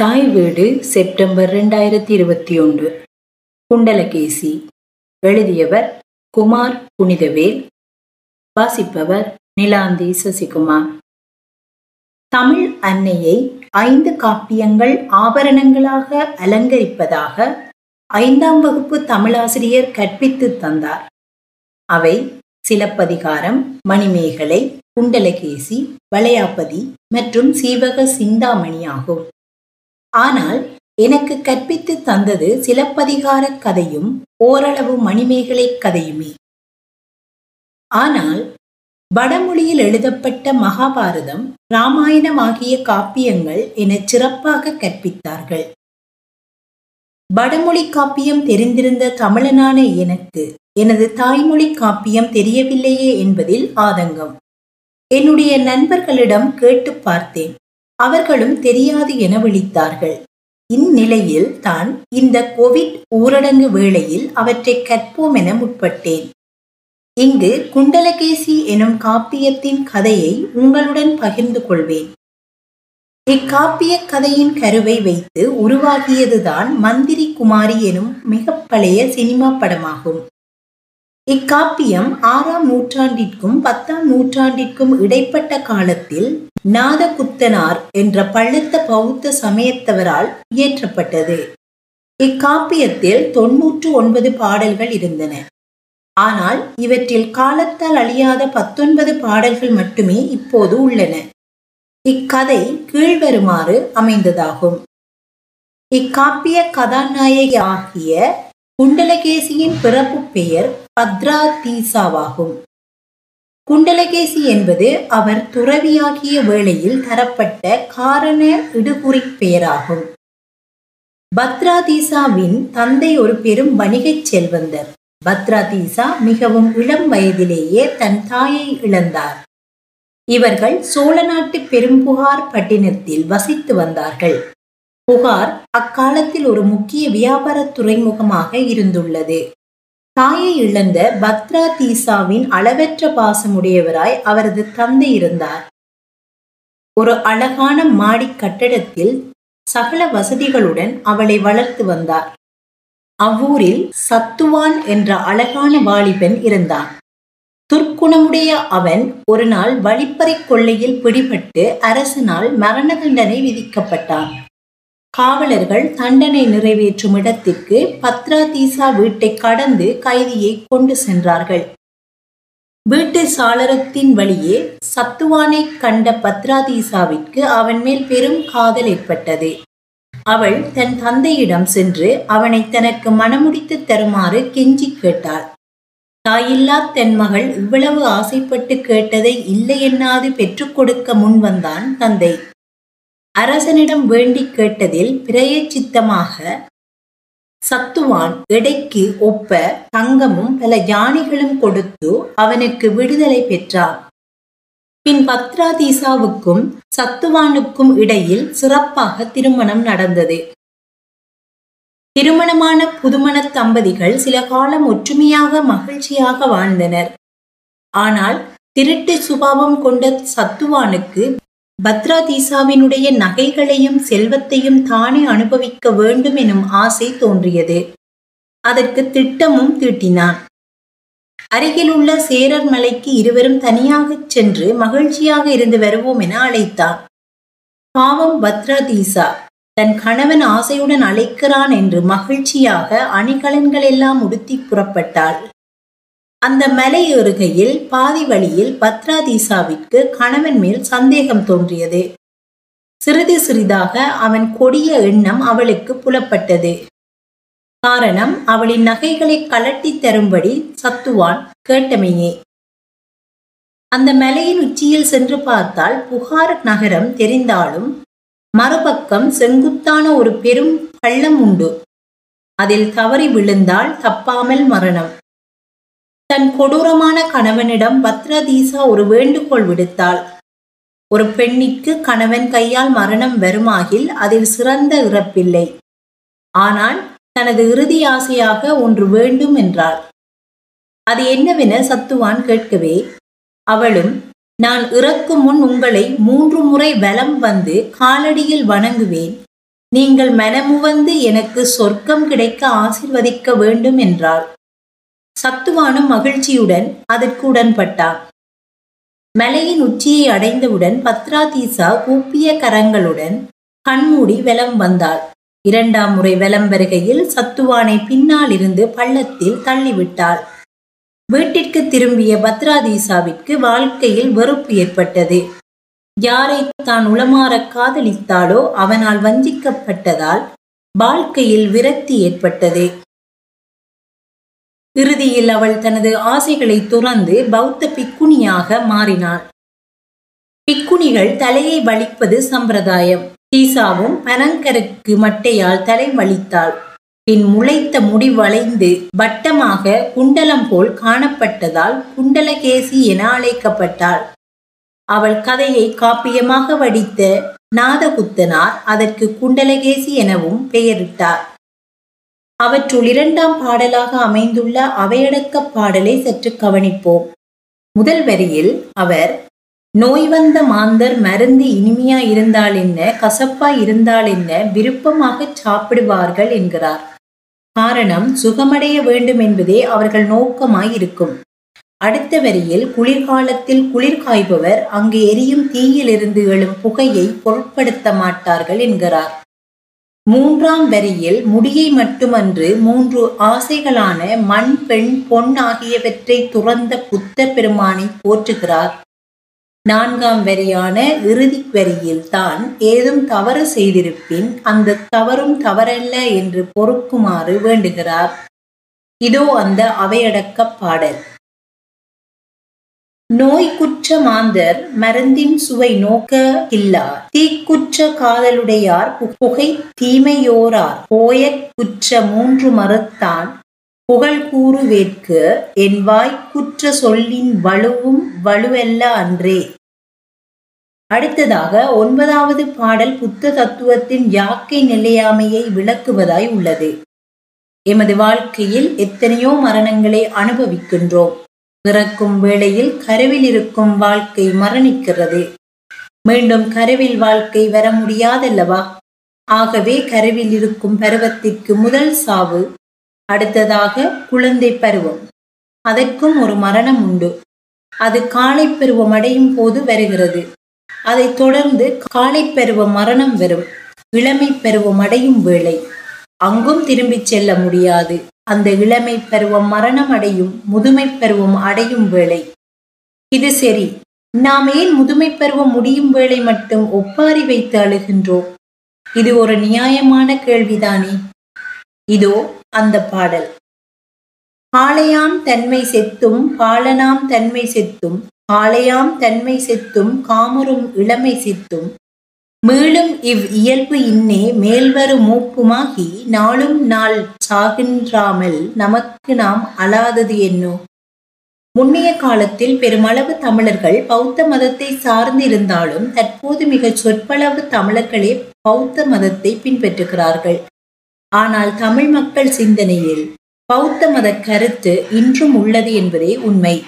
தாய் வீடு செப்டம்பர் ரெண்டாயிரத்தி இருபத்தி ஒன்று. குண்டலகேசி. எழுதியவர் குமார் புனிதவேல். வாசிப்பவர் நிலாந்தி சசிகுமார். தமிழ் அன்னையை ஐந்து காப்பியங்கள் ஆபரணங்களாக அலங்கரிப்பதாக ஐந்தாம் வகுப்பு தமிழாசிரியர் கற்பித்து தந்தார். அவை சிலப்பதிகாரம் மணிமேகலை குண்டலகேசி வளையாபதி மற்றும் சீவக சிந்தாமணி ஆகும். ஆனால் எனக்கு கற்பித்து தந்தது சிலப்பதிகார கதையும் ஓரளவு மணிமேகலை கதையுமே. ஆனால் வடமொழியில் எழுதப்பட்ட மகாபாரதம் ராமாயணம் ஆகிய காப்பியங்கள் என சிறப்பாக கற்பித்தார்கள். வடமொழி காப்பியம் தெரிந்திருந்த தமிழனான எனக்கு எனது தாய்மொழி காப்பியம் தெரியவில்லையே என்பதில் ஆதங்கம். என்னுடைய நண்பர்களிடம் கேட்டு பார்த்தேன். அவர்களும் தெரியாது என விழித்தார்கள். இந்நிலையில் தான் இந்த கோவிட் ஊரடங்கு வேளையில் அவற்றை கற்போம் என முற்பட்டேன். இங்கு குண்டலகேசி எனும் காப்பியத்தின் கதையை உங்களுடன் பகிர்ந்து கொள்வேன். இக்காப்பிய கதையின் கருவை வைத்து உருவாகியதுதான் மந்திரி குமாரி எனும் மிக பழைய சினிமா படமாகும். இக்காப்பியம் ஆறாம் நூற்றாண்டிற்கும் பத்தாம் நூற்றாண்டிற்கும் இடைப்பட்ட காலத்தில் நாதகுத்தனார் என்ற பழுத்த பௌத்த சமயத்தவரால் இயற்றப்பட்டது. இக்காப்பியத்தில் தொன்னூற்று ஒன்பது பாடல்கள் இருந்தன. ஆனால் இவற்றில் காலத்தால் அழியாத பத்தொன்பது பாடல்கள் மட்டுமே இப்போது உள்ளன. இக்கதை கீழ்வருமாறு அமைந்ததாகும். இக்காப்பிய கதாநாயகி ஆகிய குண்டலகேசியின் பிறப்பு பெயர் பத்ரா தீசாவாகும் குண்டலகேசி என்பது அவர் துறவியாகிய வேளையில் தரப்பட்ட காரண இடுகுறி பெயராகும். பத்ராதீசாவின் தந்தை ஒரு பெரும் வணிகச் செல்வந்தர். பத்ராதீசா மிகவும் இளம் வயதிலேயே தன் தாயை இழந்தார். இவர்கள் சோழ நாட்டு பெரும்புகார் பட்டினத்தில் வசித்து வந்தார்கள். புகார் அக்காலத்தில் ஒரு முக்கிய வியாபார துறைமுகமாக இருந்துள்ளது. தாயை இழந்த பத்ரா தீசாவின் அளவற்ற பாசமுடையவராய் அவரது தந்தை இருந்தார். ஒரு அழகான மாடி கட்டடத்தில் சகல வசதிகளுடன் அவளை வளர்த்து வந்தார். அவ்வூரில் சத்துவான் என்ற அழகான வாலிபன் இருந்தான். துர்க்குணமுடைய அவன் ஒரு நாள் வழிப்பறை கொள்ளையில் பிடிபட்டு அரசனால் மரண தண்டனை விதிக்கப்பட்டான். காவலர்கள் தண்டனை நிறைவேற்றும் இடத்திற்கு பத்ராதீசா வீட்டை கடந்து கைதியை கொண்டு சென்றார்கள். வீட்டு சாளரத்தின் வழியே சத்துவானை கண்ட பத்ராதீசாவிற்கு அவன் மேல் பெரும் காதல் ஏற்பட்டது. அவள் தன் தந்தையிடம் சென்று அவனை தனக்கு மனமுடித்து தருமாறு கெஞ்சி கேட்டாள். தாயில்லா தென் மகள் இவ்வளவு ஆசைப்பட்டு கேட்டதை இல்லை பெற்றுக் கொடுக்க முன் வந்தான் தந்தை. அரசனிடம் வேண்டி கேட்டதில் பிரயச்சித்தமாக சத்துவான் எடைக்கு ஒப்ப தங்கமும் பல யானைகளும் கொடுத்து அவனுக்கு விடுதலை பெற்றான். பின் பத்ராதீசாவுக்கும் சத்துவானுக்கும் இடையில் சிறப்பாக திருமணம் நடந்தது. திருமணமான புதுமண தம்பதிகள் சில காலம் ஒற்றுமையாக மகிழ்ச்சியாக வாழ்ந்தனர். ஆனால் திருட்டு சுபாவம் கொண்ட சத்துவானுக்கு பத்ராதீசாவினுடைய நகைகளையும் செல்வத்தையும் தானே அனுபவிக்க வேண்டும் எனும் ஆசை தோன்றியது. அதற்கு திட்டமும் தீட்டினான். அருகிலுள்ள சேரர் மலைக்கு இருவரும் தனியாகச் சென்று மகிழ்ச்சியாக இருந்து வருவோம் என அழைத்தான் பாவம் பத்ராதீசா தன் கணவன் ஆசையுடன் அழைக்கிறான் என்று மகிழ்ச்சியாக அணிகலன்கள் எல்லாம் உடுத்தி புறப்பட்டாள். அந்த மலையேறுகையில் பாதி வழியில் பத்ராதீசாவிற்கு கணவன் மேல் சந்தேகம் தோன்றியது. சிறிது சிறிதாக அவன் கொடிய எண்ணம் அவளுக்கு புலப்பட்டது. காரணம் அவளின் நகைகளை கலட்டி தரும்படி சத்துவான் கேட்டமையே. அந்த மலையின் உச்சியில் சென்று பார்த்தால் புகார் நகரம் தெரிந்தாலும் மறுபக்கம் செங்குத்தான ஒரு பெரும் பள்ளம் உண்டு. அதில் தவறி விழுந்தால் தப்பாமல் மரணம். தன் கொடூரமான கணவனிடம் பத்ரதீசா ஒரு வேண்டுகோள் விடுத்தாள். ஒரு பெண்ணிற்கு கணவன் கையால் மரணம் வருமாகில் அதில் சிறந்த இறப்பில்லை. ஆனால் தனது இறுதி ஆசையாக ஒன்று வேண்டும் என்றாள். அது என்னவென சத்துவான் கேட்கவே அவளும் நான் இறக்கும் முன் உங்களை மூன்று முறை வலம் வந்து காலடியில் வணங்குவேன். நீங்கள் மனமுவந்து எனக்கு சொர்க்கம் கிடைக்க ஆசிர்வதிக்க வேண்டும் என்றாள். சத்துவானும் மகிழ்ச்சியுடன் அதற்கு உடன்பட்டான். மலையின் உச்சியை அடைந்தவுடன் பத்ராதீசா கூப்பிய கரங்களுடன் கண்மூடி வெலம் வந்தாள். இரண்டாம் முறை வெலம் வருகையில் சத்துவானை பின்னால் இருந்து பள்ளத்தில் தள்ளிவிட்டாள். வீட்டிற்கு திரும்பிய பத்ராதீசாவிற்கு வாழ்க்கையில் வெறுப்பு ஏற்பட்டது. யாரை தான் உளமாற காதலித்தாளோ அவனால் வஞ்சிக்கப்பட்டதால் வாழ்க்கையில் விரக்தி ஏற்பட்டது. இறுதியில் அவள் தனது ஆசைகளை துறந்து பௌத்த பிக்குணியாக மாறினாள். பிக்குணிகள் தலையை வலிப்பது சம்பிரதாயம். சீசாவும் பனங்கருக்கு மட்டையால் தலை வலித்தாள். பின் முளைத்த முடி வளைந்து வட்டமாக குண்டலம் போல் காணப்பட்டதால் குண்டலகேசி என அழைக்கப்பட்டாள். அவள் கதையை காப்பியமாக வடித்த நாதகுத்தனார் அதற்கு குண்டலகேசி எனவும் பெயரிட்டார். அவற்றுள் இரண்டாம் பாடலாக அமைந்துள்ள அவையடக்க பாடலை சற்று கவனிப்போம். முதல் வரியில் அவர் நோய் வந்த மாந்தர் மருந்து இனிமையா இருந்தால் என்ன கசப்பா இருந்தால் என்ன விருப்பமாக சாப்பிடுவார்கள் என்கிறார். காரணம் சுகமடைய வேண்டும் என்பதே அவர்கள் நோக்கமாய் இருக்கும் அடுத்த வரியில் குளிர்காலத்தில் குளிர் காய்பவர் அங்கு எரியும் தீயிலிருந்து எழும் புகையை பொருட்படுத்த மாட்டார்கள் என்கிறார். மூன்றாம் வரியில் முடியை மட்டுமன்று மூன்று ஆசைகளான மண் பெண் பொன் ஆகியவற்றை துறந்த புத்த பெருமானை போற்றுகிறார். நான்காம் வரியான இறுதி வரியில் தான் ஏதும் தவறு செய்திருப்பின் அந்த தவறும் தவறல்ல என்று பொறுக்குமாறு வேண்டுகிறார். இதோ அந்த அவையடக்கப் பாடல். நோய் குற்ற மாந்தர் மருந்தின் சுவை நோக்க இல்லார் தீக்குற்ற காதலுடையார் புகை தீமையோரார். போய குற்ற மூன்று மறுத்தான் புகழ் கூறுவேற்கு என் என் வாய்க்குற்ற சொல்லின் வலுவும் வலுவல்ல அன்றே. அடுத்ததாக ஒன்பதாவது பாடல் புத்த தத்துவத்தின் யாக்கை நிலையாமையை விளக்குவதாய் உள்ளது. எமது வாழ்க்கையில் எத்தனையோ மரணங்களை அனுபவிக்கின்றோம். பிறக்கும் வேளையில் கருவில் இருக்கும் வாழ்க்கை மரணிக்கிறது. மீண்டும் கருவில் வாழ்க்கை வர முடியாதல்லவா? ஆகவே கருவில் இருக்கும் பருவத்திற்கு முதல் சாவு அடுத்ததாக குழந்தை பருவம். அதற்கும் ஒரு மரணம் உண்டு. அது காலை பருவம் அடையும் போது வருகிறது. அதைத் தொடர்ந்து காலை பருவ மரணம் வரும். இளமை பருவம் அடையும் வேளை. அங்கும் திரும்பிச் செல்ல முடியாது. அந்த இளமை பருவம் மரணம் அடையும் முதுமை பருவம் அடையும் வேளை. இது சரி நாம் ஏன் முதுமை பருவம் முடியும் வேளை மட்டும் ஒப்பாரி வைத்து அழுகின்றோம்? இது ஒரு நியாயமான கேள்விதானே? இதோ அந்த பாடல். காளையாம் தன்மை செத்தும் பாலனாம் தன்மை செத்தும் காளையாம் தன்மை செத்தும் காமரும் இளமை செத்தும் மீளும் இவ் இயல்பு இன்னே மேல்வரு மூப்புமாகி நாளும் நாள் சாகின்றாமல் நமக்கு நாம் அலாதது என்னோ? முன்னைய காலத்தில் பெருமளவு தமிழர்கள் பௌத்த மதத்தை சார்ந்து இருந்தாலும் தற்போது மிகச் சொற்பளவு தமிழர்களே பௌத்த மதத்தை பின்பற்றுகிறார்கள். ஆனால் தமிழ் மக்கள் சிந்தனையில் பௌத்த மத கருத்து இன்றும் உள்ளது என்பதே உண்மை.